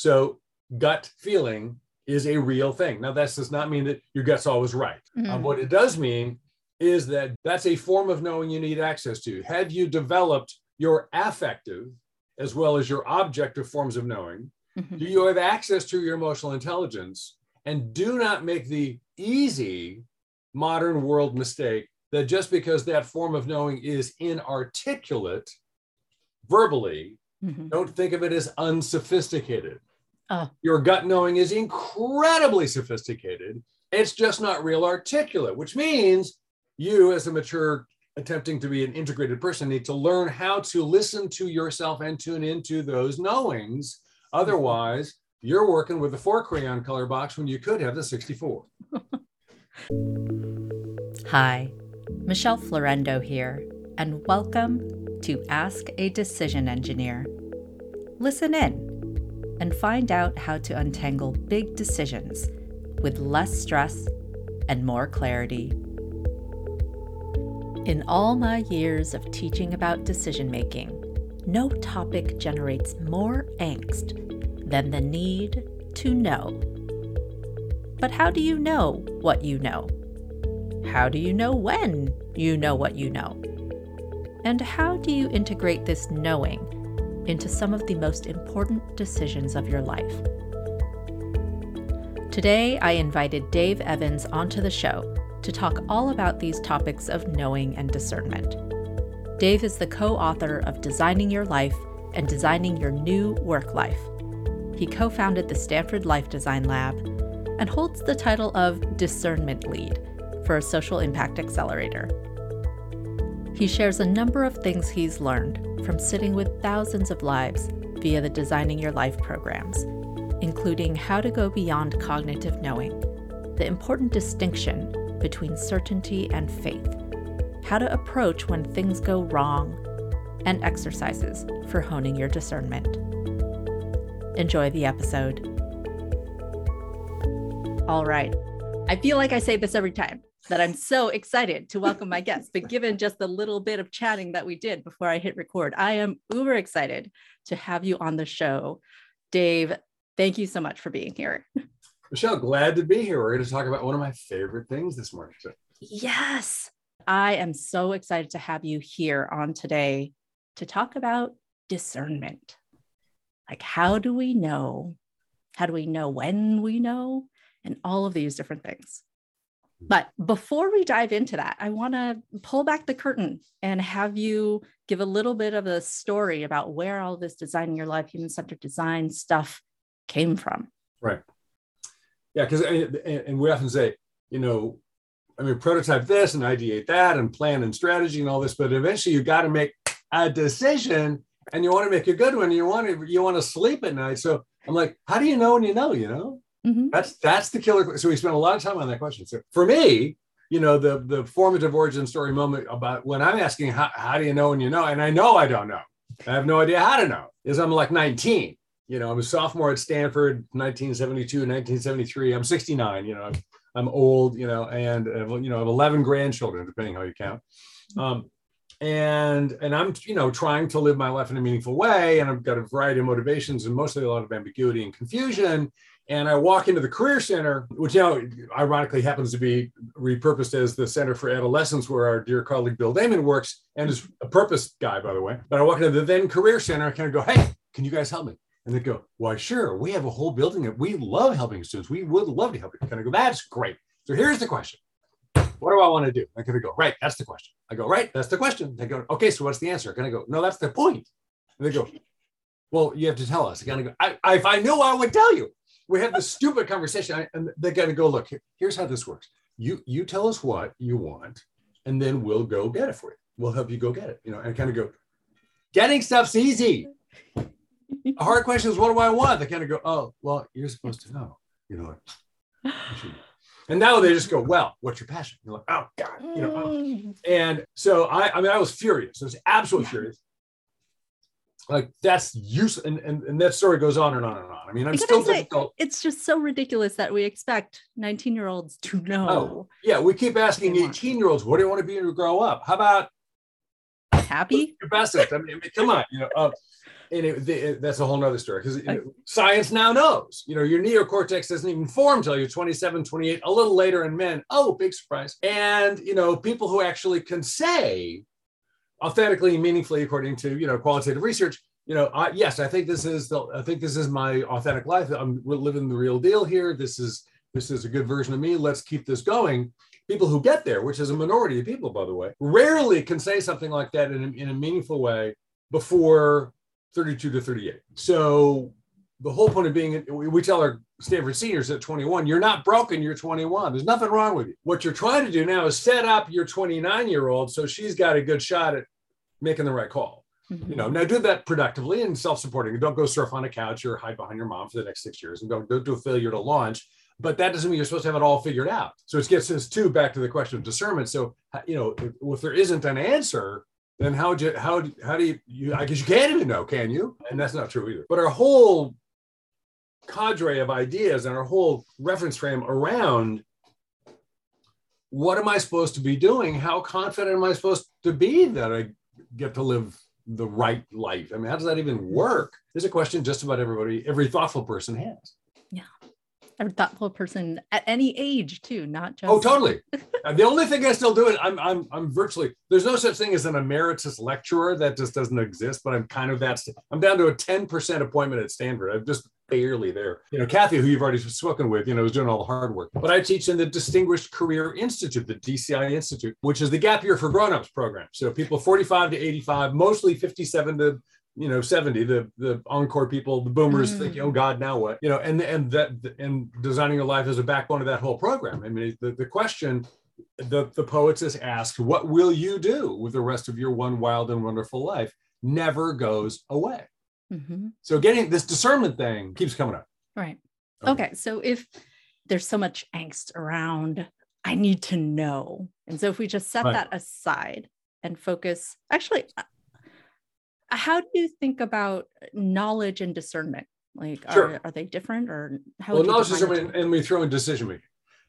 So gut feeling is a real thing. Now, that does not mean that your gut's always right. Mhm. Um, what it does mean is that that's a form of knowing you need access to. Have you developed your affective as well as your objective forms of knowing? Mhm. Do you have access to your emotional intelligence? And do not make the easy modern world mistake that just because that form of knowing is inarticulate verbally, Mhm. don't think of it as unsophisticated. Oh. Your gut knowing is incredibly sophisticated. It's just not real articulate, which means you, as a mature, attempting to be an integrated person, need to learn how to listen to yourself and tune into those knowings. Otherwise, you're working with a four crayon color box when you could have the 64. Hi, Michelle Florendo here, and welcome to Ask a Decision Engineer. Listen in and find out how to untangle big decisions with less stress and more clarity. In all my years of teaching about decision making, no topic generates more angst than the need to know. But how do you know what you know? How do you know when you know what you know? And how do you integrate this knowing into some of the most important decisions of your life? Today, I invited Dave Evans onto the show to talk all about these topics of knowing and discernment. Dave is the co author of Designing Your Life and Designing Your New Work Life. He co founded the Stanford Life Design Lab and holds the title of Discernment Lead for a social impact accelerator. He shares a number of things he's learned from sitting with thousands of lives via the Designing Your Life programs, including how to go beyond cognitive knowing, the important distinction between certainty and faith, how to approach when things go wrong, and exercises for honing your discernment. Enjoy the episode. All right. I feel like I say this every time that I'm so excited to welcome my guests, but given just the little bit of chatting that we did before I hit record, I am uber excited to have you on the show. Dave, thank you so much for being here. Michelle, glad to be here. We're going to talk about one of my favorite things this morning. Yes, I am so excited to have you here on today to talk about discernment. Like, how do we know? How do we know when we know? And all of these different things. But before we dive into that, I want to pull back the curtain and have you give a little bit of a story about where all this design in your life, human centered design stuff came from. right. Yeah, because and, eh, eh, eh, and we often say, you know, I mean, prototype this and ideate that and plan and strategy and all this, but eventually you got to make a decision and you want to make a good one. You want to you want to sleep at night. So I'm like, how do you know when you know? You know, Mhm. that's that's the killer. So we spent a lot of time on that question. So for me, you know, the the formative origin story moment about when I'm asking how, how do you know when you know, and I know I don't know. I have no idea how to know. Is I'm like 19. You know, I'm a sophomore at Stanford, 1972, 1973. I'm 69. You know, I'm, I'm old. You know, and uh, you know, I have 11 grandchildren, depending how you count. Um, and and I'm you know trying to live my life in a meaningful way, and I've got a variety of motivations and mostly a lot of ambiguity and confusion. And I walk into the Career Center, which know ironically happens to be repurposed as the Center for Adolescence, where our dear colleague Bill Damon works, and is a purpose guy, by the way. But I walk into the then Career Center, I kind of go, "Hey, can you guys help me?" And they go, "Why, sure. We have a whole building that we love helping students. We would love to help you." Kind of go, "That's great." So here's the question: What do I want to do? I kind of go, "Right, that's the question." I go, "Right, that's the question." They go, "Okay, so what's the answer?" I kind of go, "No, that's the point." And they go, "Well, you have to tell us." I kind of go, I, I, "If I knew, I would tell you." We have this stupid conversation, I- and they're going to go, "Look, here- here's how this works. You you tell us what you want, and then we'll go get it for you. We'll help you go get it." You know, and kind of go, "Getting stuff's easy." A hard question is, "What do I want?" They kind of go, "Oh, well, you're supposed to know." You know, and now they just go, "Well, what's your passion?" You're like, "Oh God," you know. oh. Mm. And so I, I mean, I was furious. I was absolutely furious. Like that's use, and, and and that story goes on and on and on. I mean, I'm still say, difficult. It's just so ridiculous that we expect 19 year olds to know. Oh, yeah, we keep asking 18 year olds, "What do you want to be when you grow up?" How about Happy? your best? I mean, I mean, come on, you know. Uh, and it, it, that's a whole nother story because know, science now knows you know your neocortex doesn't even form until you're 27 28 a little later in men oh big surprise and you know people who actually can say authentically and meaningfully according to you know qualitative research you know I, yes i think this is the i think this is my authentic life. I'm living the real deal here. This is this is a good version of me. Let's keep this going. People who get there which is a minority of people by the way rarely can say something like that in a, in a meaningful way before 32 to 38. So the whole point of being, we tell our Stanford seniors at 21, you're not broken, you're 21. There's nothing wrong with you. What you're trying to do now is set up your 29 year old so she's got a good shot at making the right call. Mm-hmm. You know, now do that productively and self-supporting. Don't go surf on a couch or hide behind your mom for the next six years and don't, don't do a failure to launch. But that doesn't mean you're supposed to have it all figured out. So it gets us too back to the question of discernment. So you know, if, if there isn't an answer, then how do you how how do you, you I guess you can't even know, can you? And that's not true either. But our whole cadre of ideas and our whole reference frame around what am I supposed to be doing? How confident am I supposed to be that I get to live the right life? I mean, how does that even work? Is a question just about everybody, every thoughtful person has a thoughtful person at any age too, not oh, just. Oh, totally. Uh, the only thing I still do it, I'm, I'm, I'm virtually. There's no such thing as an emeritus lecturer. That just doesn't exist. But I'm kind of that. I'm down to a 10% appointment at Stanford. I'm just barely there. You know, Kathy, who you've already spoken with, you know, is doing all the hard work. But I teach in the Distinguished Career Institute, the DCI Institute, which is the gap year for grown-ups program. So people 45 to 85, mostly 57 to you know 70 the the encore people the boomers mm. thinking oh god now what you know and and that and designing your life is a backbone of that whole program i mean the, the question the the poets is asked what will you do with the rest of your one wild and wonderful life never goes away mm-hmm. so getting this discernment thing keeps coming up right okay. okay so if there's so much angst around i need to know and so if we just set right. that aside and focus actually how do you think about knowledge and discernment? Like, sure. are, are they different or how? Well, knowledge discernment, and we throw in decision making.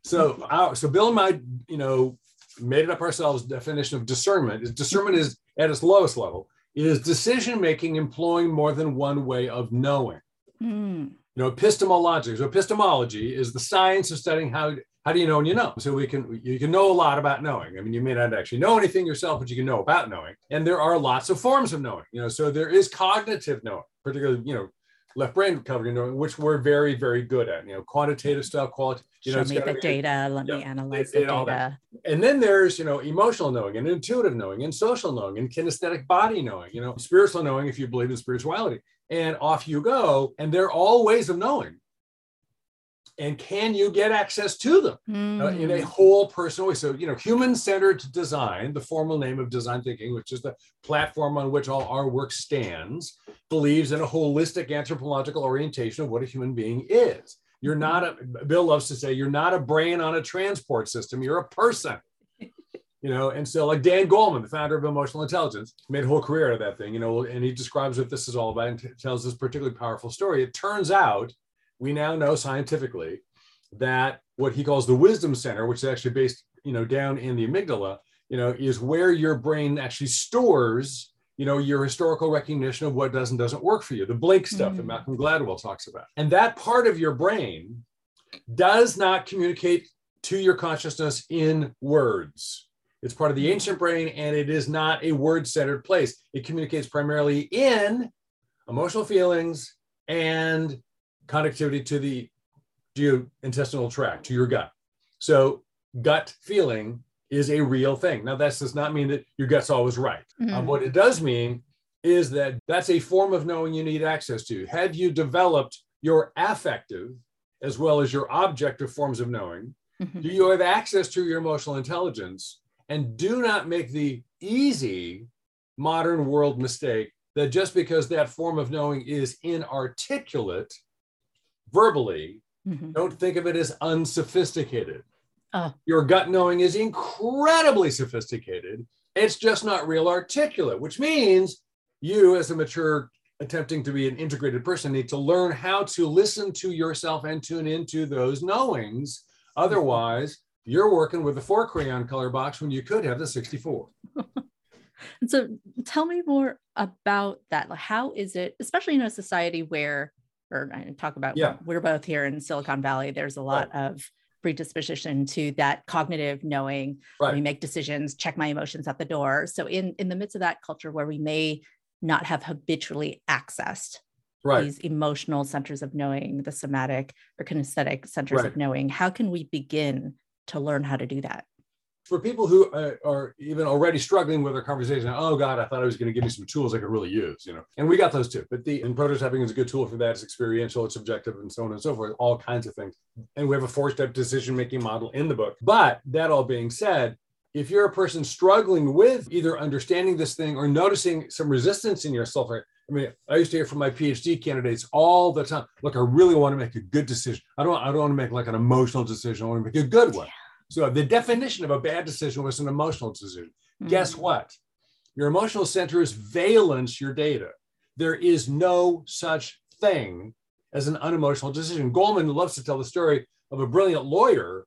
So, our, so Bill and I, you know, made it up ourselves. Definition of discernment is discernment is at its lowest level is decision making employing more than one way of knowing. Mm. You know, epistemology. So epistemology is the science of studying how how do you know when you know? So we can you can know a lot about knowing. I mean, you may not actually know anything yourself, but you can know about knowing. And there are lots of forms of knowing. You know, so there is cognitive knowing, particularly you know left brain covering knowing, which we're very very good at. You know, quantitative stuff, quality. You Show know, me the data. Let me analyze the data. And then there's you know emotional knowing and intuitive knowing and social knowing and kinesthetic body knowing. You know, spiritual knowing if you believe in spirituality. And off you go. And they're all ways of knowing and can you get access to them mm. uh, in a hmm. whole person way so you know human-centered design the formal name of design thinking which is the platform on which all our work stands believes in a holistic anthropological orientation of what a human being is you're not a bill loves to say you're not a brain on a transport system you're a person you know and so like dan goleman the founder of emotional intelligence made a whole career out of that thing you know and he describes what this is all about and t- tells this particularly powerful story it turns out we now know scientifically that what he calls the wisdom center, which is actually based, you know, down in the amygdala, you know, is where your brain actually stores, you know, your historical recognition of what does and doesn't work for you, the Blink stuff mm-hmm. that Malcolm Gladwell talks about. And that part of your brain does not communicate to your consciousness in words. It's part of the ancient brain and it is not a word centered place. It communicates primarily in emotional feelings and connectivity to the intestinal tract, to your gut. So gut feeling is a real thing. Now, that does not mean that your gut's always right. Mm-hmm. Um, what it does mean is that that's a form of knowing you need access to. Have you developed your affective as well as your objective forms of knowing? Mm-hmm. Do you have access to your emotional intelligence? And do not make the easy modern world mistake that just because that form of knowing is inarticulate, verbally, mm-hmm. don't think of it as unsophisticated. Uh. Your gut knowing is incredibly sophisticated. It's just not real articulate, which means you, as a mature, attempting to be an integrated person, need to learn how to listen to yourself and tune into those knowings. Otherwise, you're working with a four crayon color box when you could have the 64. And so tell me more about that. How is it, especially in a society where, or I talk about, yeah. we're both here in Silicon Valley, there's a lot right. of predisposition to that cognitive knowing right. we make decisions check my emotions at the door so in in the midst of that culture where we may not have habitually accessed right. these emotional centers of knowing the somatic or kinesthetic centers right. of knowing how can we begin to learn how to do that for people who are even already struggling with their conversation, oh God, I thought I was going to give you some tools I could really use, you know, and we got those too. But the and prototyping is a good tool for that. It's experiential, it's subjective, and so on and so forth, all kinds of things. And we have a four-step decision-making model in the book. But that all being said, if you're a person struggling with either understanding this thing or noticing some resistance in yourself, I mean, I used to hear from my PhD candidates all the time. Look, I really want to make a good decision. I don't. I don't want to make like an emotional decision. I want to make a good one. So the definition of a bad decision was an emotional decision. Mm-hmm. Guess what? Your emotional center is valence your data. There is no such thing as an unemotional decision. Goleman loves to tell the story of a brilliant lawyer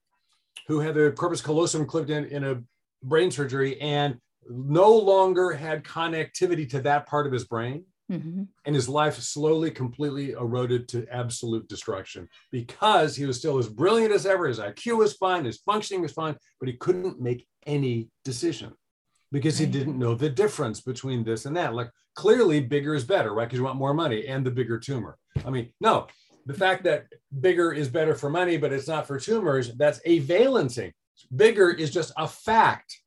who had the corpus callosum clipped in in a brain surgery and no longer had connectivity to that part of his brain. Mm-hmm. And his life slowly, completely eroded to absolute destruction because he was still as brilliant as ever. His IQ was fine, his functioning was fine, but he couldn't make any decision because he didn't know the difference between this and that. Like clearly, bigger is better, right? Because you want more money and the bigger tumor. I mean, no, the fact that bigger is better for money, but it's not for tumors, that's a valencing. Bigger is just a fact,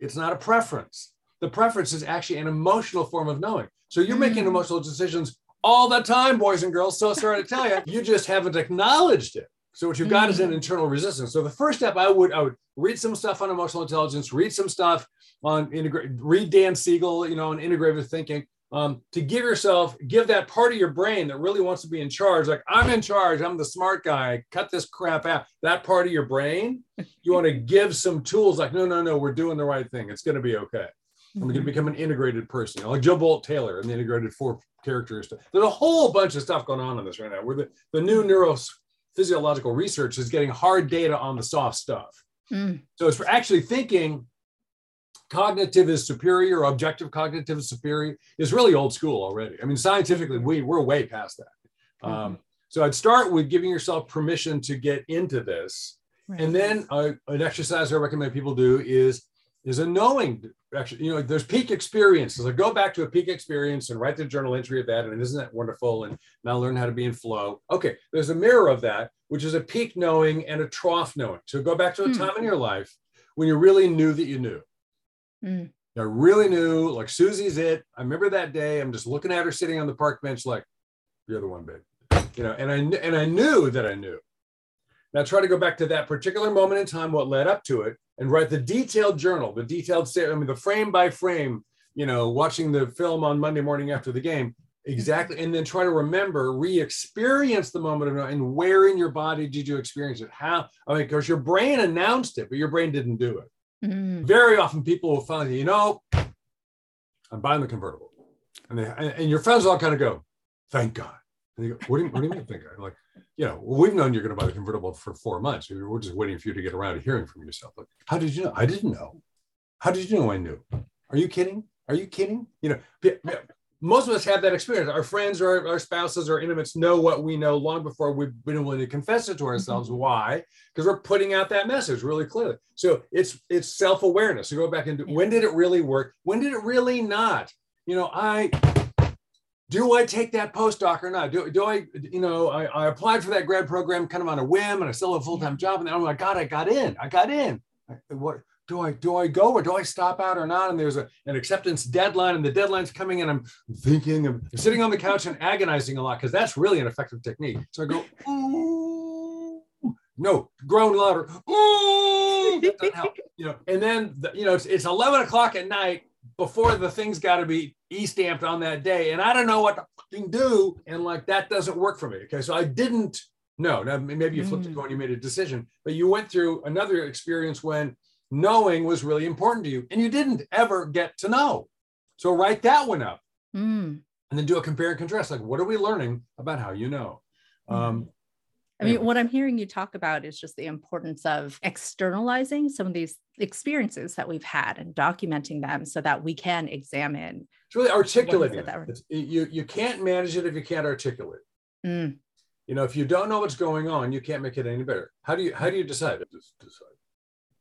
it's not a preference. The preference is actually an emotional form of knowing. So you're making mm. emotional decisions all the time, boys and girls. So sorry to tell you, you just haven't acknowledged it. So what you've got is an mm. internal resistance. So the first step, I would I would read some stuff on emotional intelligence, read some stuff on integrate, read Dan Siegel, you know, on integrative thinking, um, to give yourself, give that part of your brain that really wants to be in charge, like I'm in charge, I'm the smart guy, cut this crap out. That part of your brain, you want to give some tools like, no, no, no, we're doing the right thing. It's going to be okay. I'm going to become an integrated person, you know, like Joe Bolte Taylor and the integrated four characters. There's a whole bunch of stuff going on in this right now. Where the, the new neurophysiological research is getting hard data on the soft stuff. Mm. So it's for actually thinking cognitive is superior, objective cognitive is superior is really old school already. I mean, scientifically, we, we're way past that. Um, mm-hmm. Um, so I'd start with giving yourself permission to get into this. Right. And then uh, an exercise I recommend people do is is a knowing actually you know there's peak experiences. Like go back to a peak experience and write the journal entry of that and isn't that wonderful? And now learn how to be in flow. Okay there's a mirror of that which is a peak knowing and a trough knowing. So go back to a mm. time in your life when you really knew that you knew. Mm. i really knew like susie's it. I remember that day i'm just looking at her sitting on the park bench like you're the one babe. You know and i and i knew that i knew. Now try to go back to that particular moment in time what led up to it and write the detailed journal, the detailed, I mean, the frame by frame, you know, watching the film on Monday morning after the game, exactly, and then try to remember, re-experience the moment of and where in your body did you experience it? How? I mean, because your brain announced it, but your brain didn't do it. Mm-hmm. Very often, people will find, you know, I'm buying the convertible, and they and your friends all kind of go, "Thank God." And you go, "What do you, what do you mean, thank God?" Like, you know, well, we've known you're going to buy the convertible for four months. We're just waiting for you to get around to hearing from yourself. Like, how did you know? I didn't know. How did you know I knew? Are you kidding? Are you kidding? You know, most of us have that experience. Our friends or our spouses or intimates know what we know long before we've been willing to confess it to ourselves. Mm-hmm. Why? Because we're putting out that message really clearly. So it's it's self-awareness. So go back and do, when did it really work? When did it really not? You know, I do I take that postdoc or not? Do, do I, you know, I, I, applied for that grad program kind of on a whim and I still have a full-time job. And then, oh my God, I got in, I got in. what do I, do I go or do I stop out or not? And there's a, an acceptance deadline and the deadline's coming and I'm thinking, I'm sitting on the couch and agonizing a lot because that's really an effective technique. So I go, ooh, no, groan louder. Ooh, that doesn't help. You know, and then, the, you know, it's, it's 11 o'clock at night before the thing's got to be e-stamped on that day and i don't know what to do and like that doesn't work for me okay so i didn't know now maybe you flipped mm. it and you made a decision but you went through another experience when knowing was really important to you and you didn't ever get to know so write that one up mm. and then do a compare and contrast like what are we learning about how you know mm. um, I mean, what I'm hearing you talk about is just the importance of externalizing some of these experiences that we've had and documenting them so that we can examine. It's really articulating. It you, you can't manage it if you can't articulate. Mm. You know, if you don't know what's going on, you can't make it any better. How do you how do you decide? decide.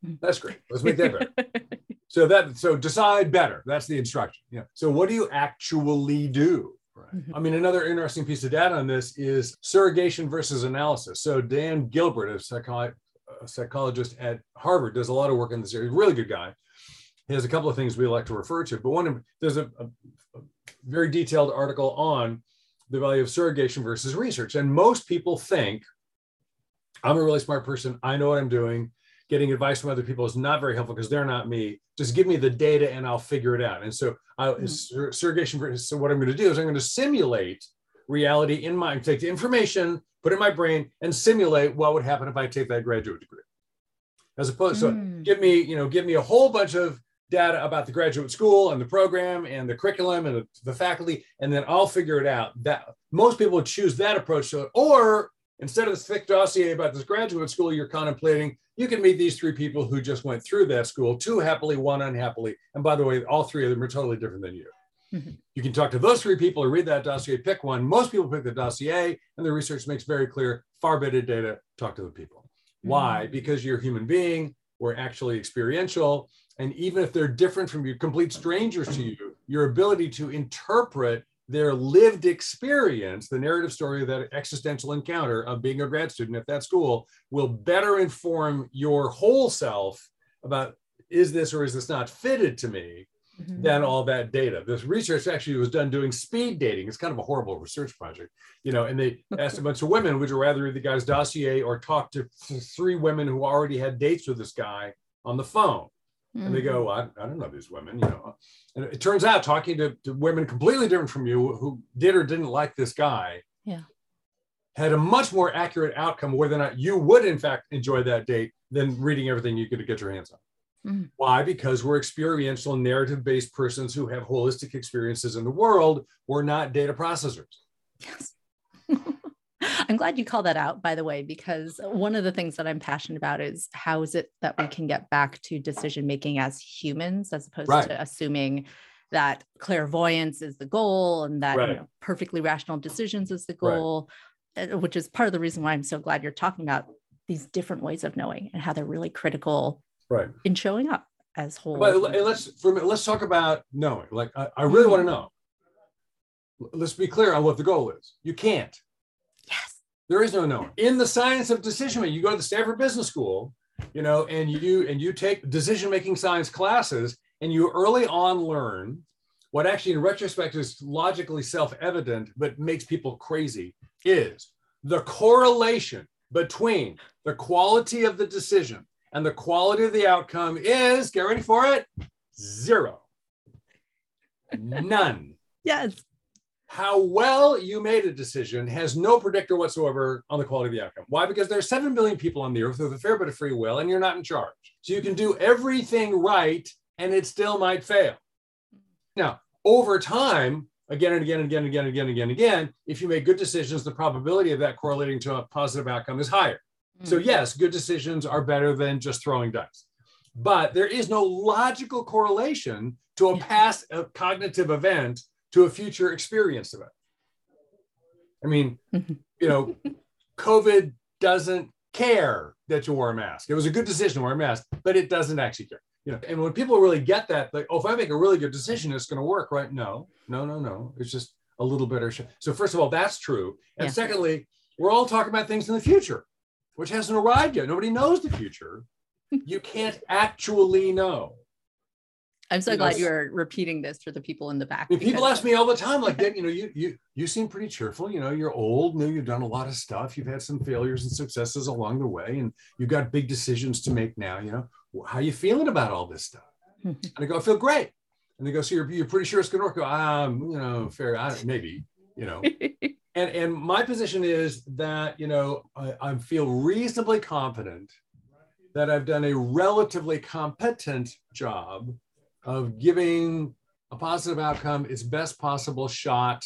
Mm. That's great. Let's make that better. so that so decide better. That's the instruction. Yeah. So what do you actually do? Right. Mm-hmm. I mean, another interesting piece of data on this is surrogation versus analysis. So Dan Gilbert, a, psycho- a psychologist at Harvard, does a lot of work in this area. Really good guy. He has a couple of things we like to refer to, but one of there's a, a, a very detailed article on the value of surrogation versus research. And most people think I'm a really smart person. I know what I'm doing getting advice from other people is not very helpful because they're not me. Just give me the data and I'll figure it out. And so, I, mm-hmm. surrogation. So what I'm going to do is I'm going to simulate reality in my take the information, put it in my brain, and simulate what would happen if I take that graduate degree. As opposed, mm. so give me, you know, give me a whole bunch of data about the graduate school and the program and the curriculum and the, the faculty, and then I'll figure it out. That most people choose that approach. So, or instead of this thick dossier about this graduate school you're contemplating, you can meet these three people who just went through that school, two happily, one unhappily. And by the way, all three of them are totally different than you. Mm-hmm. You can talk to those three people or read that dossier, pick one. Most people pick the dossier, and the research makes very clear far better data, talk to the people. Mm-hmm. Why? Because you're a human being, we're actually experiential. And even if they're different from you, complete strangers to you, your ability to interpret their lived experience, the narrative story of that existential encounter of being a grad student at that school, will better inform your whole self about is this or is this not fitted to me mm-hmm. than all that data. This research actually was done doing speed dating. It's kind of a horrible research project, you know, and they asked a bunch of women, would you rather read the guy's dossier or talk to three women who already had dates with this guy on the phone? Mm-hmm. And they go, I, I, don't know these women, you know. And it turns out talking to, to women completely different from you who did or didn't like this guy yeah. had a much more accurate outcome whether or not you would in fact enjoy that date than reading everything you could get your hands on. Mm-hmm. Why? Because we're experiential, narrative based persons who have holistic experiences in the world. We're not data processors. Yes. I'm glad you call that out, by the way, because one of the things that I'm passionate about is how is it that we can get back to decision making as humans, as opposed right. to assuming that clairvoyance is the goal and that right. you know, perfectly rational decisions is the goal, right. Uh, which is part of the reason why I'm so glad you're talking about these different ways of knowing and how they're really critical right. in showing up as whole. But let's for a minute, let's talk about knowing. Like I, I really want to know. Let's be clear on what the goal is. You can't. There is no knowing. In the science of decision making, you go to the Stanford Business School, you know, and you and you take decision making science classes, and you early on learn what actually, in retrospect, is logically self evident, but makes people crazy is the correlation between the quality of the decision and the quality of the outcome is get ready for it zero. None. Yes how well you made a decision has no predictor whatsoever on the quality of the outcome. Why? Because there are 7 billion people on the earth with a fair bit of free will, and you're not in charge. So you can do everything right, and it still might fail. Now, over time, again and again and again and again and again and again, and again, if you make good decisions, the probability of that correlating to a positive outcome is higher. Mm-hmm. So, yes, good decisions are better than just throwing dice. But there is no logical correlation to a past a cognitive event to a future experience of it. I mean, mm-hmm. you know, COVID doesn't care that you wore a mask. It was a good decision to wear a mask, but it doesn't actually care. You know, and when people really get that, like, oh, if I make a really good decision, it's going to work, right? No, no, no, no. It's just a little better. So first of all, that's true. And yeah. secondly, we're all talking about things in the future, which hasn't arrived yet. Nobody knows the future. you can't actually know. I'm so you glad know, you're repeating this for the people in the back. I mean, people ask me all the time, like, you know, you you you seem pretty cheerful. You know, you're old, you know, you've done a lot of stuff. You've had some failures and successes along the way, and you've got big decisions to make now. You know, how are you feeling about all this stuff? and I go, I feel great. And they go, so you're, you're pretty sure it's going to work? Go, um, you know, fair, I, maybe, you know. and and my position is that you know I, I feel reasonably confident that I've done a relatively competent job of giving a positive outcome its best possible shot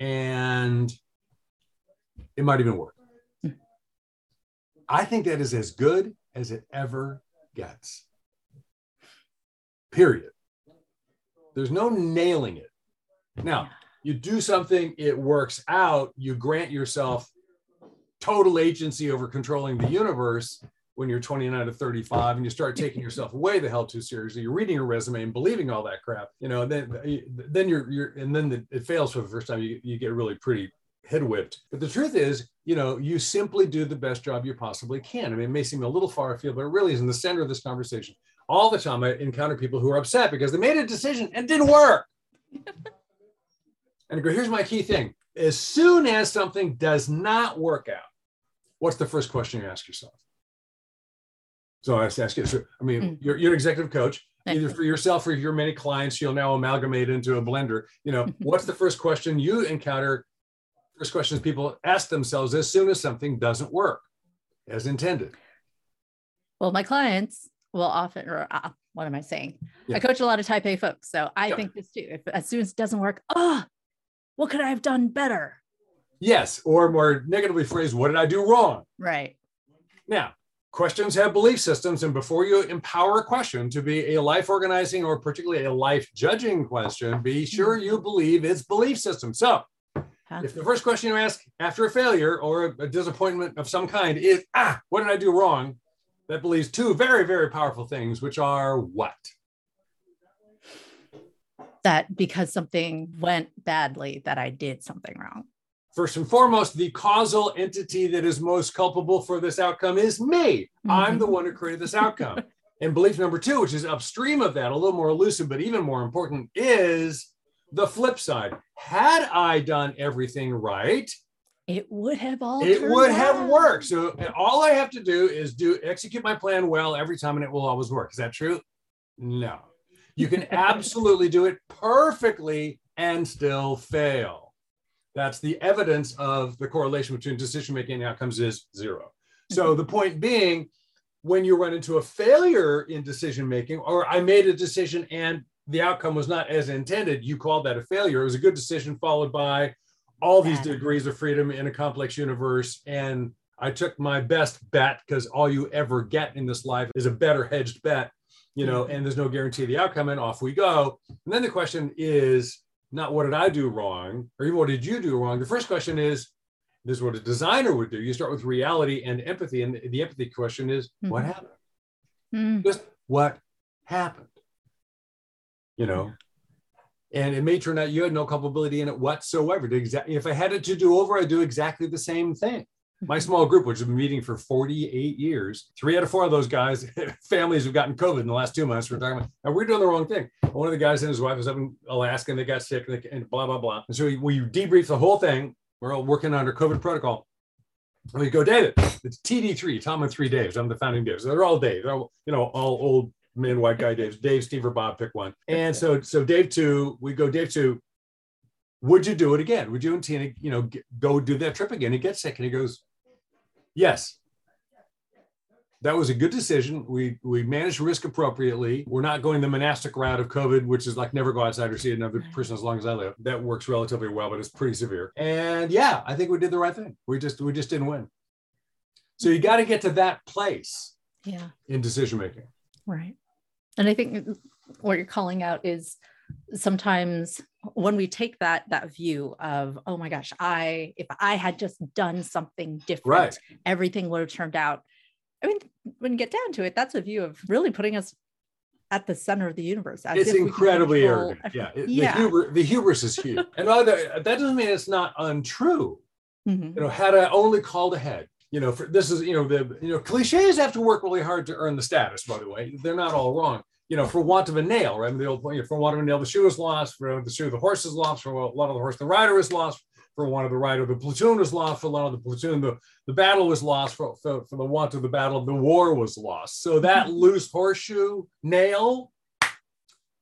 and it might even work I think that is as good as it ever gets. Period. There's no nailing it. Now, you do something, it works out, you grant yourself total agency over controlling the universe when you're 29 to 35 and you start taking yourself away the hell too seriously you're reading your resume and believing all that crap you know then uh, then you're you're and then the, it fails for the first time you, you get really pretty head whipped but the truth is you know you simply do the best job you possibly can. I mean it may seem a little far afield but it really is in the center of this conversation. All the time i encounter people who are upset because they made a decision and didn't work. And I go, here's my key thing. As soon as something does not work out what's the first question you ask yourself so I ask you, so, I mean, mm. you're, you're an executive coach, either for yourself or your many clients, you'll now amalgamate into a blender. You know, what's the first question you encounter? First questions people ask themselves as soon as something doesn't work as intended. Well, my clients will often, or uh, what am I saying? Yeah. I coach a lot of type A folks. So I yeah. think this too. If as soon as it doesn't work, oh, what could I have done better? Yes. Or more negatively phrased, what did I do wrong? Right. Now, questions have belief systems and before you empower a question to be a life organizing or particularly a life judging question be sure you believe its belief system. So if the first question you ask after a failure or a disappointment of some kind is ah what did i do wrong? that believes two very very powerful things which are what? That because something went badly that i did something wrong First and foremost, the causal entity that is most culpable for this outcome is me. Mm-hmm. I'm the one who created this outcome. and belief number two, which is upstream of that, a little more elusive, but even more important, is the flip side. Had I done everything right, it would have all it would out. have worked. So all I have to do is do execute my plan well every time, and it will always work. Is that true? No. You can absolutely do it perfectly and still fail. That's the evidence of the correlation between decision making and outcomes is zero. So mm-hmm. the point being, when you run into a failure in decision making, or I made a decision and the outcome was not as intended, you called that a failure. It was a good decision followed by all these degrees of freedom in a complex universe. And I took my best bet because all you ever get in this life is a better hedged bet, you know, mm-hmm. and there's no guarantee of the outcome, and off we go. And then the question is, not what did I do wrong, or even what did you do wrong. The first question is, this is what a designer would do. You start with reality and empathy, and the, empathy question is, mm-hmm. what happened? Mm-hmm. Just what happened? You know, and it may turn out you had no culpability in it whatsoever. Exactly, if I had it to do over, I'd do exactly the same thing. My small group, which has been meeting for 48 years, three out of four of those guys, families have gotten COVID in the last two months. We're talking about, and we're doing the wrong thing. One of the guys and his wife was up in Alaska and they got sick and, they, and blah, blah, blah. And so we, we debrief the whole thing. We're all working under COVID protocol. And we go, David, it's TD3, Tom and three Daves. I'm the founding Daves. They're all Dave. They're all, you know, all old men, white guy Daves. Dave, Steve, or Bob, pick one. And so, so Dave two, we go Dave two. Would you do it again? Would you and Tina, you know, go do that trip again? He gets sick and he goes, Yes. That was a good decision. We we managed risk appropriately. We're not going the monastic route of COVID, which is like never go outside or see another person as long as I live. That works relatively well, but it's pretty severe. And yeah, I think we did the right thing. We just we just didn't win. So you got to get to that place. Yeah. In decision making. Right. And I think what you're calling out is sometimes when we take that that view of oh my gosh i if i had just done something different right. everything would have turned out i mean when you get down to it that's a view of really putting us at the center of the universe it's incredibly arrogant yeah, yeah. The, hubris, the hubris is huge and other, that doesn't mean it's not untrue mm-hmm. you know had i only called ahead you know for, this is you know the you know cliches have to work really hard to earn the status by the way they're not all wrong you know, for want of a nail, right? The old point, for want of a nail, the shoe is lost. For the shoe, the horse is lost. For a lot of the horse, the rider is lost. For one of the rider, the platoon is lost. For a lot of the platoon, the, the battle was lost. For, for, for the want of the battle, the war was lost. So that mm-hmm. loose horseshoe nail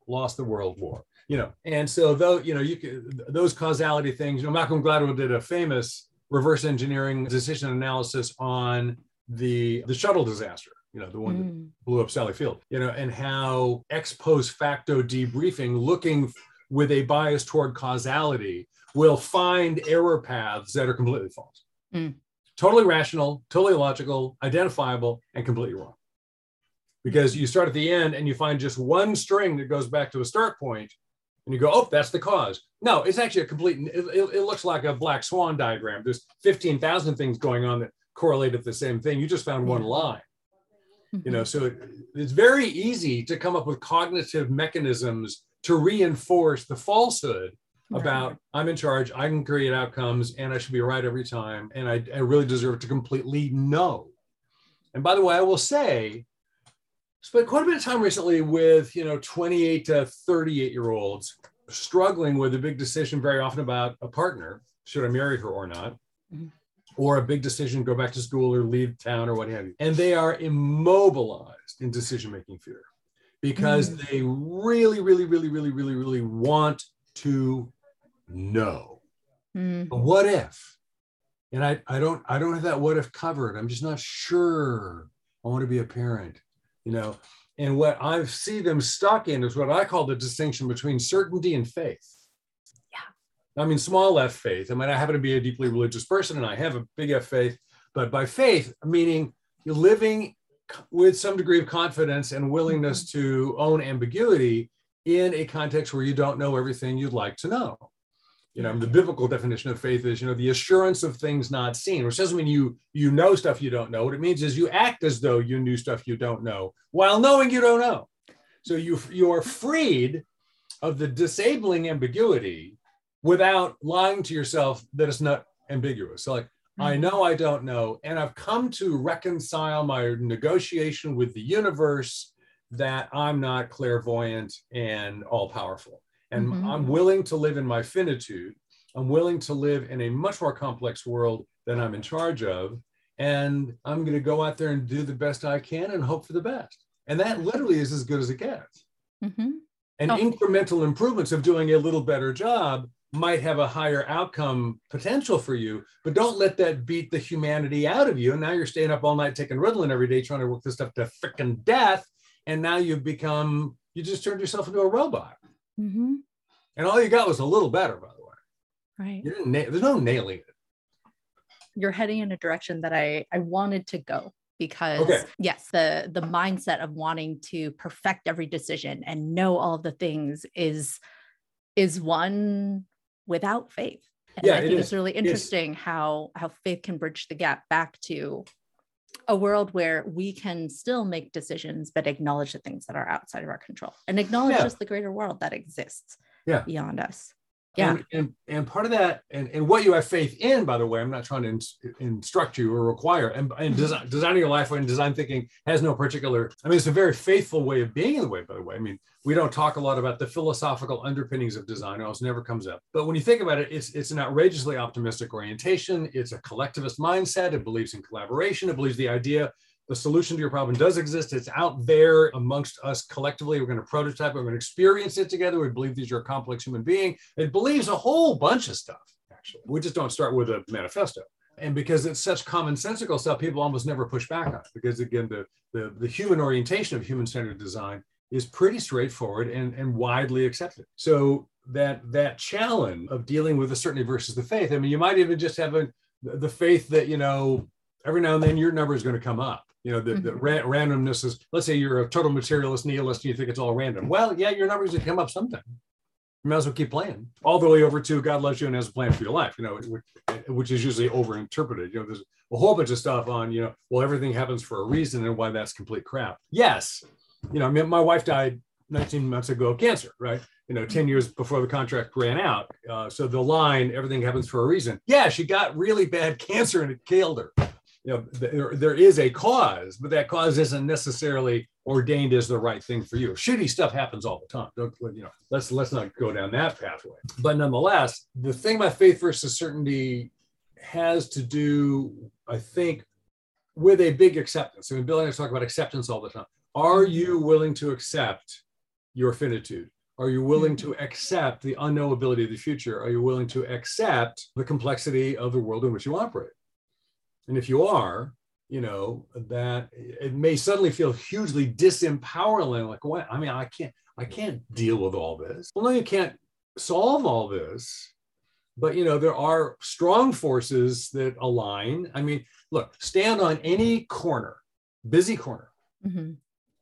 lost the world war. You know, and so though you know you can those causality things. You know, Malcolm Gladwell did a famous reverse engineering decision analysis on the the shuttle disaster you know, the one mm. that blew up Sally Field, you know, and how ex post facto debriefing, looking with a bias toward causality, will find error paths that are completely false. Mm. totally rational, totally logical, identifiable, and completely wrong. Because you start at the end and you find just one string that goes back to a start point, and you go, oh, that's the cause. No, it's actually a complete, it, it, it looks like a black swan diagram. There's 15,000 things going on that correlate at the same thing. You just found one line. You know, so it's very easy to come up with cognitive mechanisms to reinforce the falsehood about. I'm in charge, I can create outcomes, and I should be right every time, and I, I really deserve to completely know. And by the way, I will say, spent quite a bit of time recently with you know 28 to 38 year olds struggling with a big decision very often about a partner should i marry her or not mm-hmm. Or a big decision go back to school or leave town or what have you and they are immobilized in decision making fear because mm-hmm. they really really really really really really want to know. Mm. What if? And I, I don't I don't have that what if covered. I'm just not sure. I want to be a parent, you know. And what I see them stuck in is what I call the distinction between certainty and faith. I mean, small f faith. I mean, I happen to be a deeply religious person and I have a big F faith, but by faith, meaning you're living with some degree of confidence and willingness mm-hmm. to own ambiguity in a context where you don't know everything you'd like to know you know the biblical definition of faith is you know the assurance of things not seen which doesn't mean you you know stuff you don't know what it means is you act as though you knew stuff you don't know while knowing you don't know so you you are freed of the disabling ambiguity without lying to yourself that it's not ambiguous so like mm-hmm. i know i don't know and i've come to reconcile my negotiation with the universe that i'm not clairvoyant and all powerful and mm-hmm. I'm willing to live in my finitude. I'm willing to live in a much more complex world than I'm in charge of. And I'm going to go out there and do the best I can and hope for the best. And that literally is as good as it gets. Mm-hmm. And oh. incremental improvements of doing a little better job might have a higher outcome potential for you, but don't let that beat the humanity out of you. And now you're staying up all night taking Ritalin every day trying to work this stuff to freaking death. And now you've become, you just turned yourself into a robot. Mm-hmm. And all you got was a little better, by the way. Right. You didn't na- there's no nailing it. You're heading in a direction that I I wanted to go because okay. yes, the the mindset of wanting to perfect every decision and know all the things is is one without faith. And yeah, I think it it's really interesting how how faith can bridge the gap back to a world where we can still make decisions but acknowledge the things that are outside of our control and acknowledge yeah. just the greater world that exists yeah. beyond us yeah. And, and, and part of that and, and what you have faith in by the way i'm not trying to in, instruct you or require and, and mm-hmm. design, designing your life and design thinking has no particular i mean it's a very faithful way of being in the way by the way. I mean we don't talk a lot about the philosophical underpinnings of design it almost never comes up. But when you think about it it's it's an outrageously optimistic orientation. It's a collectivist mindset. It believes in collaboration. It believes the idea the solution to your problem does exist. It's out there amongst us collectively. We're going to prototype. We're going to experience it together. We believe that you're a complex human being. It believes a whole bunch of stuff, actually. We just don't start with a manifesto. And because it's such commonsensical stuff, people almost never push back on it. Because again, the, the, the human orientation of human-centered design is pretty straightforward and, and widely accepted. So that that challenge of dealing with the certainty versus the faith. I mean, you might even just have a, the faith that, you know, every now and then your number is going to come up you know, the, mm-hmm. the ra- randomness is, let's say you're a total materialist nihilist and you think it's all random. Well, yeah, your numbers will come up sometime. You might as well keep playing all the way over to God loves you and has a plan for your life, you know, which is usually overinterpreted. You know, there's a whole bunch of stuff on, you know, well, everything happens for a reason and why that's complete crap. Yes. You know, I mean, my wife died 19 months ago of cancer, right? You know, 10 years before the contract ran out. Uh, so the line, everything happens for a reason. Yeah, she got really bad cancer and it killed her you know there, there is a cause but that cause isn't necessarily ordained as the right thing for you. Shitty stuff happens all the time. Don't, you know let's let's not go down that pathway. But nonetheless the thing about faith versus certainty has to do i think with a big acceptance. I mean, bill and i talk about acceptance all the time. Are you willing to accept your finitude? Are you willing to accept the unknowability of the future? Are you willing to accept the complexity of the world in which you operate? And if you are, you know, that it may suddenly feel hugely disempowering, like, what? I mean, I can't, I can't deal with all this. Well, no, you can't solve all this, but you know there are strong forces that align i mean look stand on any corner busy corner mm-hmm.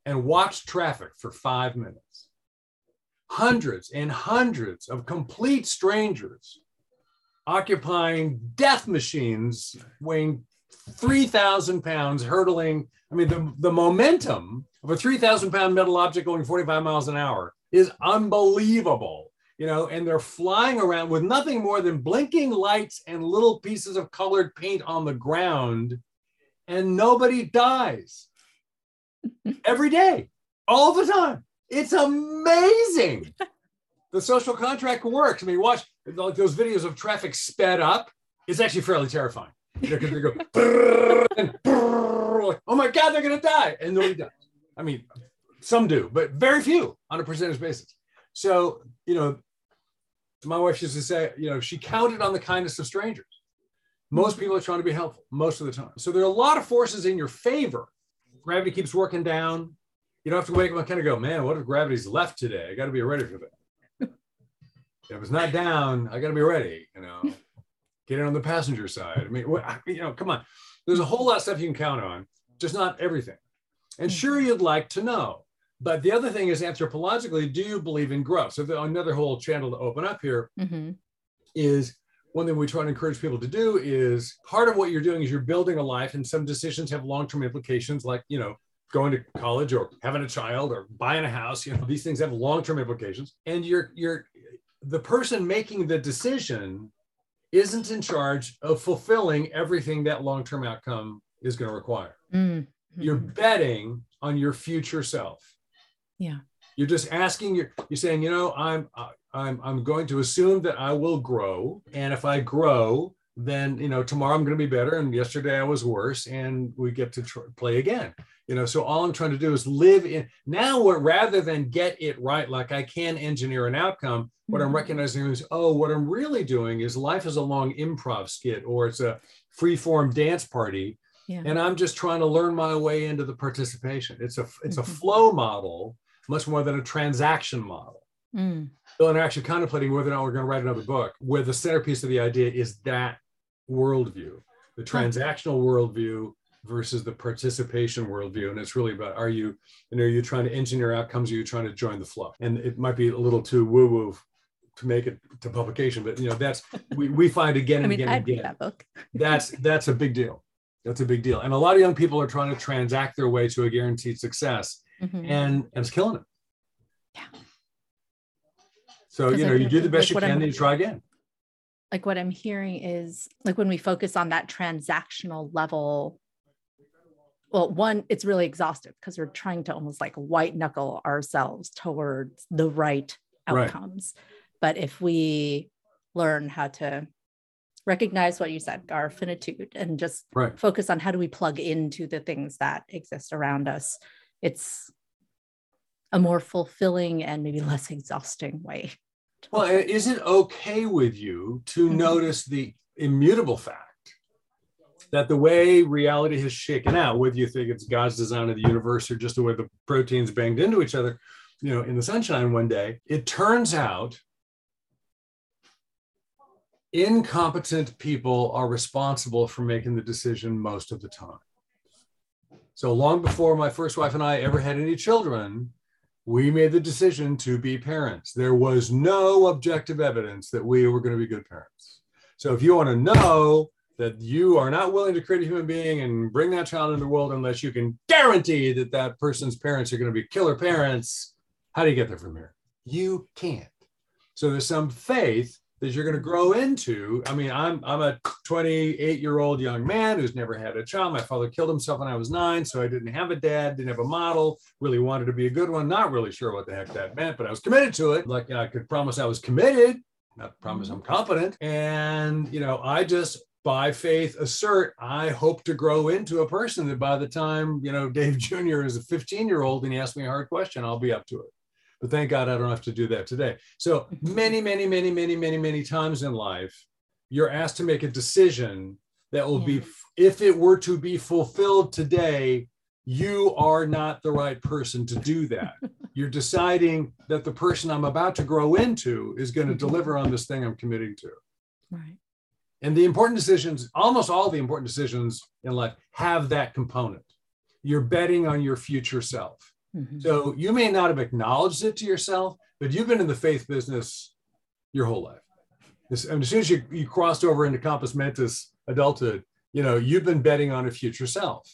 and watch traffic for five minutes hundreds and hundreds of complete strangers occupying death machines weighing 3,000 pounds, hurtling. I mean, the, the momentum of a 3,000 pound metal object going 45 miles an hour is unbelievable. You know, and they're flying around with nothing more than blinking lights and little pieces of colored paint on the ground, and nobody dies every day, all the time. It's amazing. the social contract works. I mean, watch those videos of traffic sped up. It's actually fairly terrifying. You know, they go and oh my god, they're gonna die, and nobody dies. I mean, some do, but very few on a percentage basis. So you know, my wife used to say, you know, she counted on the kindness of strangers. Most people are trying to be helpful most of the time. So there are a lot of forces in your favor. Gravity keeps working down. You don't have to wake up and kind of go, man, what if gravity's left today? I got to be ready for that. if it's not down, I got to be ready. You know, get in on the passenger side. I mean, you know, come on. There's a whole lot of stuff you can count on, just not everything. And sure, mm-hmm. you'd like to know. But the other thing is anthropologically, do you believe in growth? So the, another whole channel to open up here mm-hmm. is one thing we try to encourage people to do is part of what you're doing is you're building a life and some decisions have long-term implications like you know going to college or having a child or buying a house you know these things have long-term implications and you're you're the person making the decision isn't in charge of fulfilling everything that long-term outcome is going to require. Mm-hmm. You're betting on your future self. Yeah. You're just asking you're you're saying, you know, I'm I'm I'm going to assume that I will grow and if I grow, then you know tomorrow I'm going to be better and yesterday I was worse and we get to tr- play again you know so all i'm trying to do is live in now what rather than get it right like i can engineer an outcome what mm-hmm. i'm recognizing is oh what i'm really doing is life is a long improv skit or it's a free form dance party yeah. and i'm just trying to learn my way into the participation it's a it's mm-hmm. a flow model much more than a transaction model mm. Bill and I are actually contemplating whether or not we're going to write another book where the centerpiece of the idea is that worldview the transactional worldview versus the participation worldview. And it's really about are you, know, are you trying to engineer outcomes? Are you trying to join the flow? And it might be a little too woo woo to make it to publication, but you know, that's we, we find again and I mean, again and again. That book. that's that's a big deal. That's a big deal. And a lot of young people are trying to transact their way to a guaranteed success, mm-hmm. and, and it's killing them. Yeah. So you know, you do the best like you can, then you try again. Like what I'm hearing is like when we focus on that transactional level well one it's really exhaustive because we're trying to almost like white knuckle ourselves towards the right outcomes right. but if we learn how to recognize what you said our finitude and just right. focus on how do we plug into the things that exist around us it's a more fulfilling and maybe less exhausting way well is it okay with you to mm-hmm. notice the immutable fact that the way reality has shaken out, whether you think it's God's design of the universe or just the way the proteins banged into each other, you know, in the sunshine one day, it turns out incompetent people are responsible for making the decision most of the time. So long before my first wife and I ever had any children, we made the decision to be parents. There was no objective evidence that we were going to be good parents. So if you want to know that you are not willing to create a human being and bring that child into the world unless you can guarantee that that person's parents are going to be killer parents. How do you get there from here? You can't. So there's some faith that you're going to grow into. I mean, I'm I'm a 28 year old young man who's never had a child. My father killed himself when I was nine, so I didn't have a dad, didn't have a model. Really wanted to be a good one. Not really sure what the heck that meant, but I was committed to it. Like I could promise I was committed, not promise mm-hmm. I'm competent. And you know, I just by faith assert i hope to grow into a person that by the time you know dave jr is a 15 year old and he asks me a hard question i'll be up to it but thank god i don't have to do that today so many many many many many many times in life you're asked to make a decision that will yeah. be if it were to be fulfilled today you are not the right person to do that you're deciding that the person i'm about to grow into is going to mm-hmm. deliver on this thing i'm committing to Right. And the important decisions, almost all the important decisions in life have that component. You're betting on your future self. Mm-hmm. So you may not have acknowledged it to yourself, but you've been in the faith business your whole life. As, as soon as you, you crossed over into compos mentis adulthood, you know, you've been betting on a future self.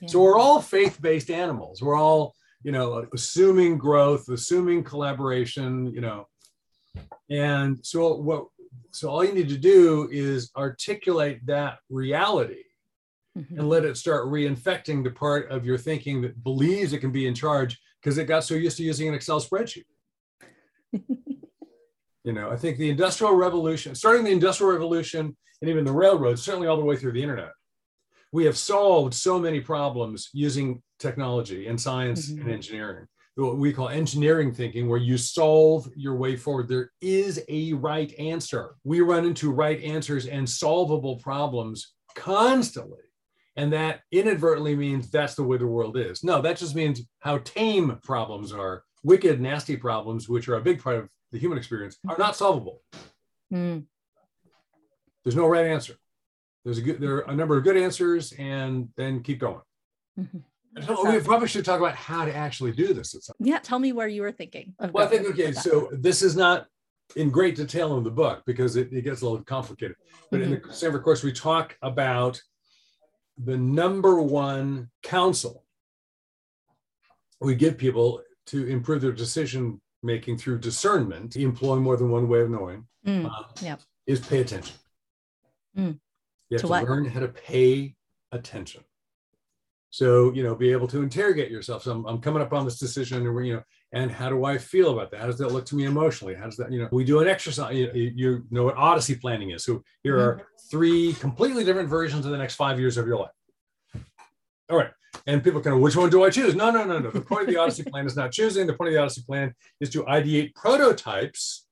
Yeah. So we're all faith-based animals. We're all, you know, assuming growth, assuming collaboration, you know. And so what so all you need to do is articulate that reality mm-hmm. and let it start reinfecting the part of your thinking that believes it can be in charge because it got so used to using an Excel spreadsheet. you know, I think the industrial revolution, starting the industrial revolution and even the railroads, certainly all the way through the internet, we have solved so many problems using technology and science mm-hmm. and engineering what we call engineering thinking, where you solve your way forward. There is a right answer. We run into right answers and solvable problems constantly. And that inadvertently means that's the way the world is. No, that just means how tame problems are. Wicked, nasty problems, which are a big part of the human experience, are not solvable. Mm. There's no right answer. There's a good, there are a number of good answers, and then keep going. Mm-hmm. So we probably should talk about how to actually do this. Yeah, tell me where you were thinking. well, I think okay. So this is not in great detail in the book because it, it gets a little complicated. But mm-hmm. in the Stanford course, we talk about the number one counsel we give people to improve their decision making through discernment, employ more than one way of knowing. Mm, uh, yep. Is pay attention. Mm. You have to, to learn how to pay attention. So, you know, be able to interrogate yourself. So I'm, I'm coming up on this decision and, we're, you know, and how do I feel about that? How does that look to me emotionally? How does that, you know, we do an exercise, you, you know what Odyssey planning is. So here are mm-hmm. three completely different versions of the next five years of your life. All right. And people kind of, which one do I choose? No, no, no, no. The point of the Odyssey plan is not choosing. The point of the Odyssey plan is to ideate prototypes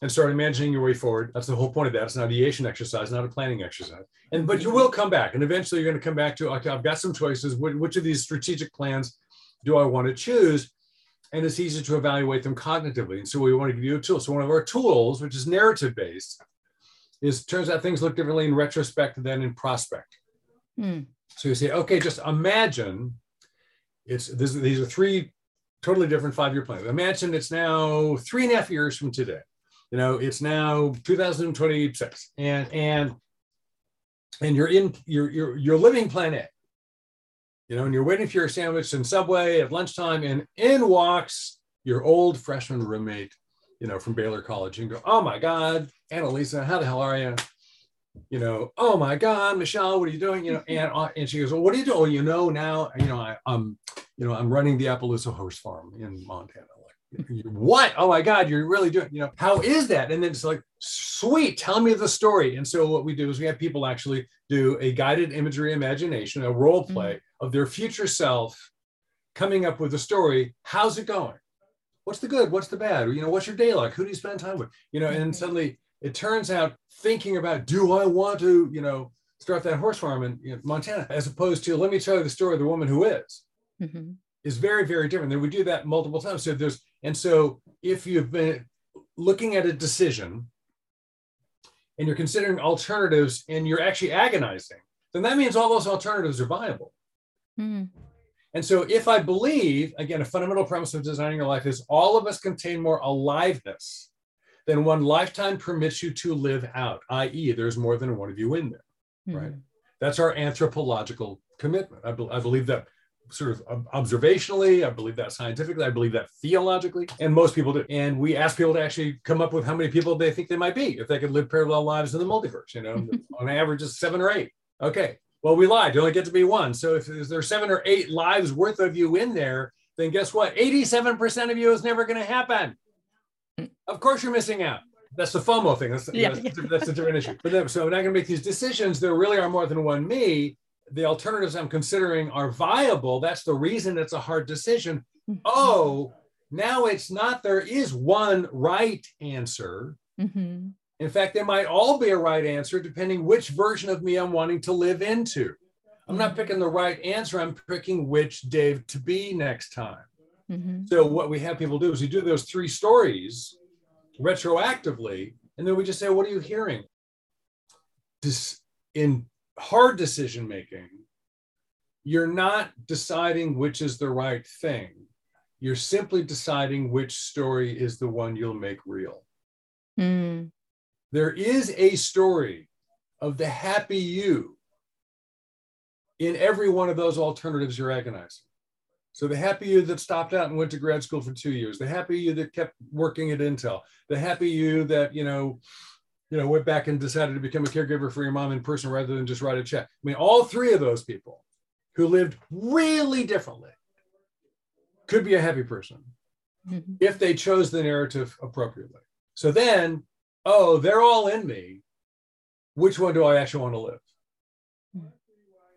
and start imagining your way forward. That's the whole point of that. It's an ideation exercise, not a planning exercise. And but you will come back, and eventually you're going to come back to okay, I've got some choices. Which of these strategic plans do I want to choose? And it's easy to evaluate them cognitively. And so we want to give you a tool. So one of our tools, which is narrative based, is turns out things look differently in retrospect than in prospect. Hmm. So you say, okay, just imagine it's this, these are three totally different five-year plans. Imagine it's now three and a half years from today you know it's now 2026 and and and you're in you're you're, you're living planet you know and you're waiting for your sandwich in subway at lunchtime and in walks your old freshman roommate you know from baylor college. And go oh my god annalisa how the hell are you? You know oh my god michelle what are you doing? You know and uh, and she goes well what are you doing well, you know now you know I, i'm you know i'm running the appaloosa horse farm in montana what? Oh my God, you're really doing, you know, how is that? And then it's like, sweet, tell me the story. And so what we do is we have people actually do a guided imagery imagination, a role mm-hmm. play mm-hmm. of their future self coming up with a story. How's it going? What's the good? What's the bad? You know, what's your day like? Who do you spend time with? You know, and mm-hmm. suddenly it turns out thinking about, do I want to, you know, start that horse farm in you know, Montana, as opposed to, let me tell you the story of the woman who is. Mm-hmm is very, very different. Then we do that multiple times. So there's, and so if you've been looking at a decision and you're considering alternatives and you're actually agonizing, then that means all those alternatives are viable. Mm. And so if I believe, again, a fundamental premise of designing your life is all of us contain more aliveness than one lifetime permits you to live out, i.e., there's more than one of you in there, mm. right? That's our anthropological commitment. I, be- I believe that sort of observationally. I believe that scientifically. I believe that theologically. And most people do. And we ask people to actually come up with how many people they think they might be if they could live parallel lives in the multiverse. You know, on average, it's seven or eight. Okay. Well, we lied. You only get to be one. So if there's seven or eight lives worth of you in there, then guess what? 87% of you is never going to happen. Of course, you're missing out. That's the FOMO thing. That's, yeah. that's, that's a different issue. But then, so not going to make these decisions, there really are more than one me the alternatives I'm considering are viable. That's the reason it's a hard decision. Mm-hmm. Oh, now it's not, there is one right answer. Mm-hmm. In fact, there might all be a right answer depending which version of me I'm wanting to live into. I'm not mm-hmm. picking the right answer, I'm picking which Dave to be next time. Mm-hmm. So, what we have people do is we do those three stories retroactively, and then we just say, What are you hearing? This in hard decision making, you're not deciding which is the right thing. You're simply deciding which story is the one you'll make real. Mm. There is a story of the happy you in every one of those alternatives you're agonizing. So the happy you that stopped out and went to grad school for two years, the happy you that kept working at Intel, the happy you that you know, you know, went back and decided to become a caregiver for your mom in person rather than just write a check. I mean, all three of those people who lived really differently could be a happy person Mhm. if they chose the narrative appropriately. So then, oh, they're all in me. Which one do I actually want to live?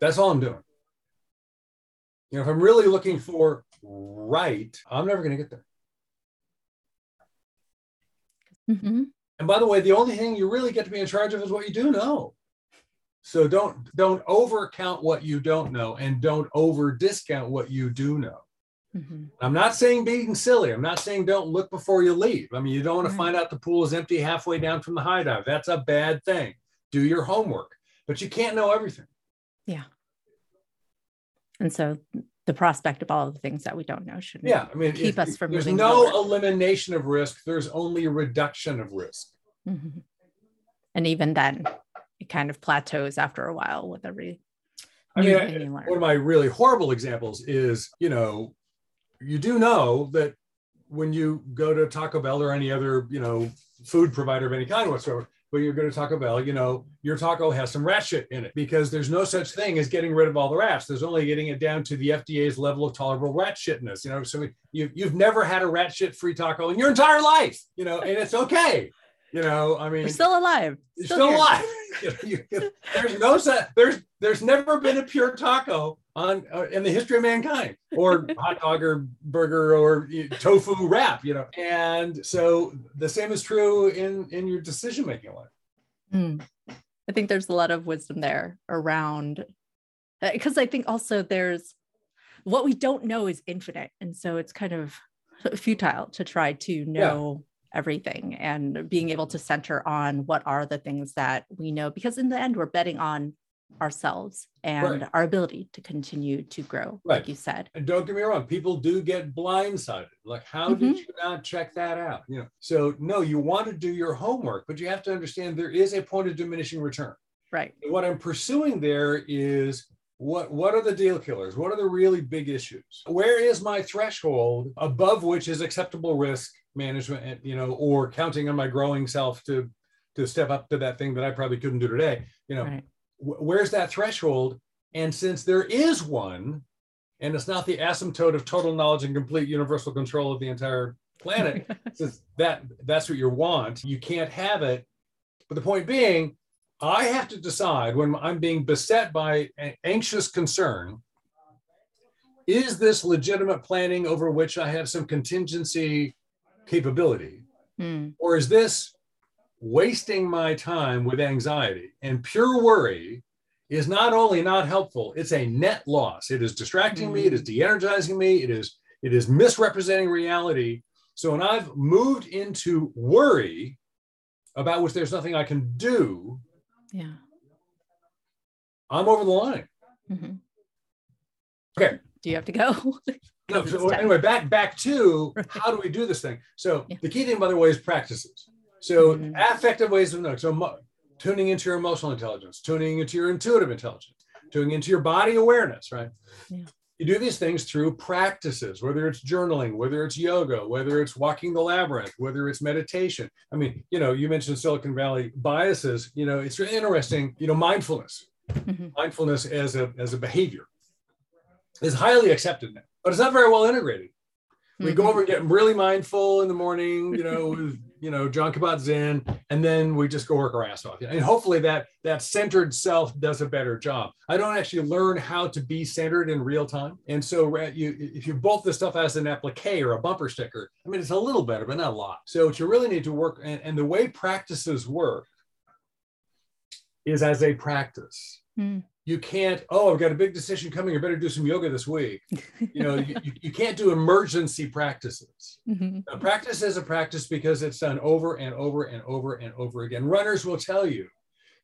That's all I'm doing. You know, if I'm really looking for right, I'm never going to get there. Mhm. And by the way, the only thing you really get to be in charge of is what you do know. So don't don't overcount what you don't know and don't over discount what you do know. Mhm. I'm not saying being silly. I'm not saying don't look before you leave. I mean, you don't want to Right. find out the pool is empty halfway down from the high dive. That's a bad thing. Do your homework, but you can't know everything. Yeah. And so the prospect of all of the things that we don't know should Yeah, I mean, Keep us from moving. there's no forward. elimination of risk. There's only a reduction of risk. Mhm. And even then, it kind of plateaus after a while with every I mean, thing I- you learn. one of my really horrible examples is, you know, you do know that when you go to Taco Bell or any other, you know, food provider of any kind whatsoever, when you go to Taco Bell, you know, your taco has some rat shit in it because there's no such thing as getting rid of all the rats. There's only getting it down to the FDA's level of tolerable rat shitness. You know, so you've, you've never had a rat shit free taco in your entire life, you know, and it's okay. You know, I mean, We're still alive. you're still, here. alive. You know, you- you- there's no there's there's never been a pure taco on uh, in the history of mankind, or hot dog or burger or you know, tofu wrap. You know, and so the same is true in in your decision making life. Mm. I think there's a lot of wisdom there around because I think also there's what we don't know is infinite. And so it's kind of futile to try to know everything and being able to center on what are the things that we know, because in the end, we're betting on ourselves and Right. our ability to continue to grow, Right. like you said. And don't get me wrong, people do get blindsided. Like, how did mm-hmm. you not check that out? You know, so no, you want to do your homework, but you have to understand there is a point of diminishing return. Right. what I'm pursuing there is what what are the deal killers? What are the really big issues? Where is my threshold above which is acceptable risk management, you know, or counting on my growing self to to step up to that thing that I probably couldn't do today? You know, Right. wh- where's that threshold? And since there is one, and it's not the asymptote of total knowledge and complete universal control of the entire planet, since that that's what you want, you can't have it. But the point being, I have to decide when I'm being beset by anxious concern is this legitimate planning over which I have some contingency capability? Mm, Or is this wasting my time with anxiety? And pure worry is not only not helpful, it's a net loss. It is distracting me, it is de-energizing me, it is it is misrepresenting reality. So when I've moved into worry about which there's nothing I can do, yeah. I'm over the line. Mhm. Okay. Do you have to go? no. so anyway, back back to Right. how do we do this thing? So Yeah. the key thing, by the way, is practices. So Mhm. affective ways of knowing. So mo- tuning into your emotional intelligence, tuning into your intuitive intelligence, tuning into your body awareness, right? Yeah. You do these things through practices, whether it's journaling, whether it's yoga, whether it's walking the labyrinth, whether it's meditation. I mean, you know, you mentioned Silicon Valley biases. You know, it's really interesting. You know, mindfulness Mhm. mindfulness as a as a behavior is highly accepted now, but it's not very well integrated. We go Mhm. over and get really mindful in the morning, you know, with you know Jon Kabat-Zinn, and then we just go work our ass off. And hopefully that that centered self does a better job. I don't actually learn how to be centered in real time, and so you if you bolt this stuff as an applique or a bumper sticker, I mean it's a little better, but not a lot. So what you really need to work, and, and the way practices work is as a practice Mm. You can't oh i've got a big decision coming i better do some yoga this week you know you, you- can't do emergency practices Mhm. a practice is a practice because it's done over and over and over and over again runners will tell you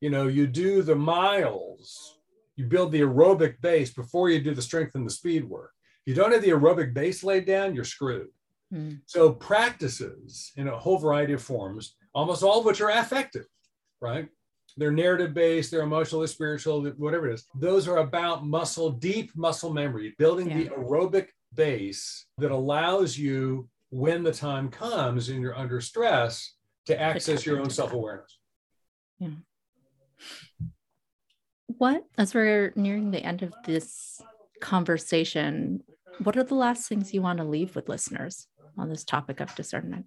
you know, you do the miles, you build the aerobic base before you do the strength and the speed work. If you don't have the aerobic base laid down, you're screwed. Mm. So practices in a whole variety of forms, almost all of which are affective, right? They're narrative based, they're emotional, they're spiritual, whatever it is. Those are about muscle, deep muscle memory, building yeah. the aerobic base that allows you, when the time comes and you're under stress, to access your own self awareness. Yeah. What, as we're nearing the end of this conversation, what are the last things you want to leave with listeners on this topic of discernment?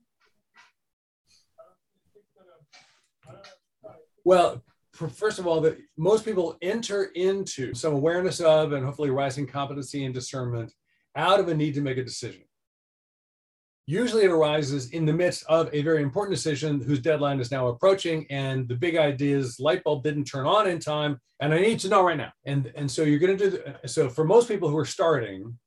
Well, first of all, that most people enter into some awareness of and hopefully rising competency and discernment out of a need to make a decision. Usually it arises in the midst of a very important decision whose deadline is now approaching, and the big idea is light bulb didn't turn on in time, and I need to know right now. And, and so you're going to do the, so for most people who are starting,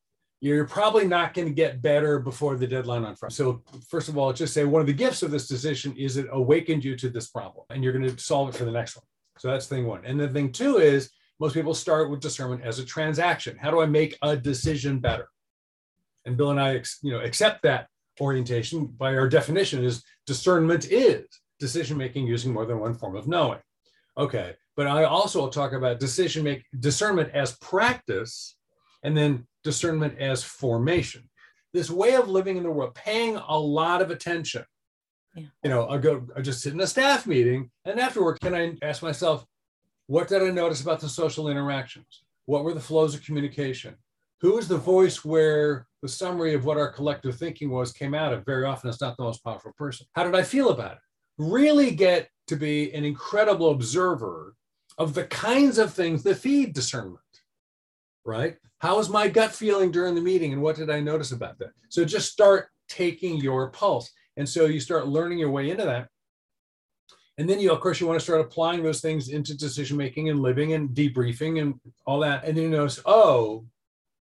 you're probably not going to get better before the deadline on Friday. So first of all, just say one of the gifts of this decision is it awakened you to this problem, and you're going to solve it for the next one. So that's thing one. And then thing two is most people start with discernment as a transaction. How do I make a decision better? And Bill and I, you know, accept that orientation by our definition is discernment is decision making using more than one form of knowing. Okay, but I also will talk about decision make discernment as practice, and then discernment as formation. This way of living in the world, paying a lot of attention yeah. You know, I go, I just sit in a staff meeting, and afterward, can I ask myself, what did I notice about the social interactions? What were the flows of communication? Who is the voice where the summary of what our collective thinking was came out of? Very often, it's not the most powerful person. How did I feel about it? Really get to be an incredible observer of the kinds of things that feed discernment, right? How was my gut feeling during the meeting, and what did I notice about that? So just start taking your pulse. And so you start learning your way into that. And then you, of course, you want to start applying those things into decision making and living and debriefing and all that. And then you notice, oh,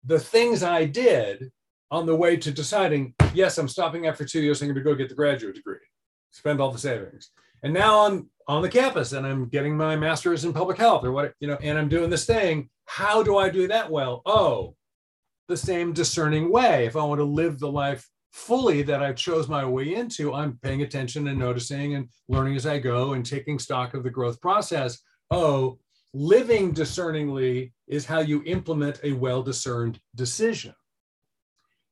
the things I did on the way to deciding, yes, I'm stopping after two years, I'm going to go get the graduate degree, spend all the savings. And now I'm on the campus and I'm getting my master's in public health or what, you know, and I'm doing this thing. How do I do that well? Oh, the same discerning way. If I want to live the life fully that I chose my way into, I'm paying attention and noticing and learning as I go and taking stock of the growth process. Oh, living discerningly is how you implement a well discerned decision.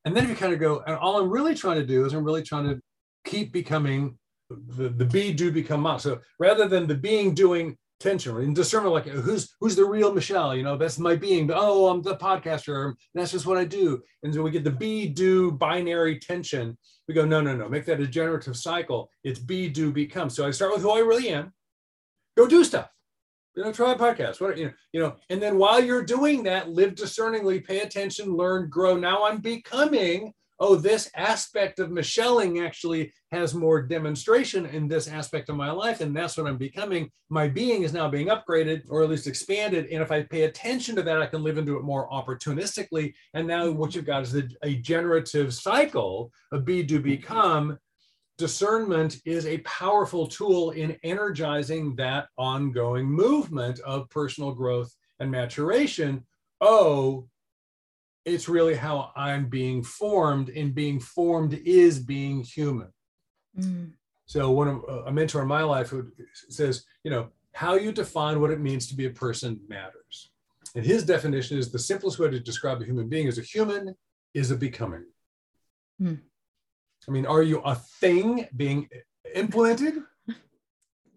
And then if you kind of go, and all I'm really trying to do is I'm really trying to keep becoming the, the be, do, become mom. So rather than the being, doing, tension and discernment like who's who's the real michelle? You know that's my being but oh i'm the podcaster that's just what i do. And so we get the be do binary tension. We go no no no make that a generative cycle. It's be do become. So i start with who i really am. Go do stuff. You know try a podcast what you know you know and then while you're doing that live discerningly pay attention learn grow. Now i'm becoming oh, this aspect of Michelling actually has more demonstration in this aspect of my life. And that's what I'm becoming. My being is now being upgraded or at least expanded. And if I pay attention to that, I can live into it more opportunistically. And now what mm-hmm. you've got is a, a generative cycle of be, do, mm-hmm. become. Discernment is a powerful tool in energizing that ongoing movement of personal growth and maturation. Oh, it's really how I'm being formed, and being formed is being human. Mm. So, one of a mentor in my life who says, you know, how you define what it means to be a person matters. And his definition is the simplest way to describe a human being as a human is a becoming. Mm. I mean, are you a thing being implanted,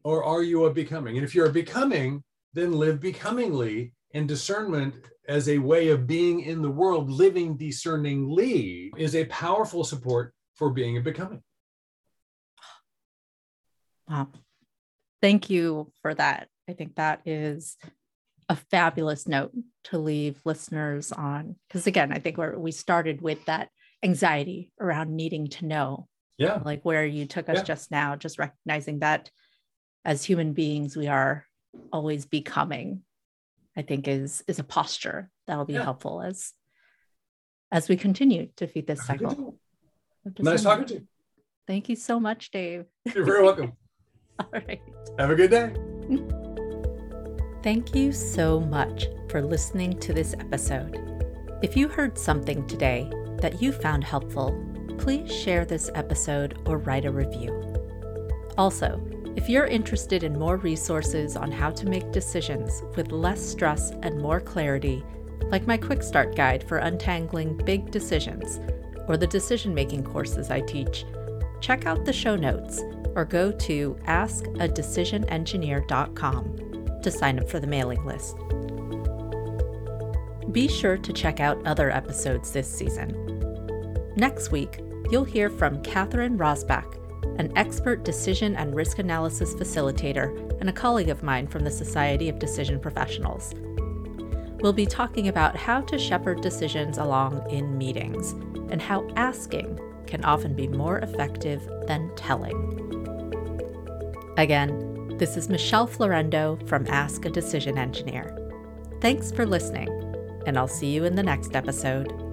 or are you a becoming? And if you're a becoming, then live becomingly and discernment as a way of being in the world, living discerningly, is a powerful support for being and becoming. Wow. Thank you for that. I think that is a fabulous note to leave listeners on. Because again, I think we we started with that anxiety around needing to know. Yeah. Like where you took us yeah. just now, just recognizing that as human beings, we are always becoming I think is is a posture that'll be yeah. helpful as as we continue to feed this cycle. Nice talking to you. Thank you so much, Dave. You're very welcome. All right. Have a good day. Thank you so much for listening to this episode. If you heard something today that you found helpful, please share this episode or write a review. Also, if you're interested in more resources on how to make decisions with less stress and more clarity, like my Quick Start Guide for Untangling Big Decisions or the decision making courses I teach, check out the show notes or go to askadecisionengineer.com to sign up for the mailing list. Be sure to check out other episodes this season. Next week, you'll hear from Catherine Rosbach, an expert decision and risk analysis facilitator and a colleague of mine from the Society of Decision Professionals. We'll be talking about how to shepherd decisions along in meetings and how asking can often be more effective than telling. Again, this is Michelle Florendo from Ask a Decision Engineer. Thanks for listening, and I'll see you in the next episode.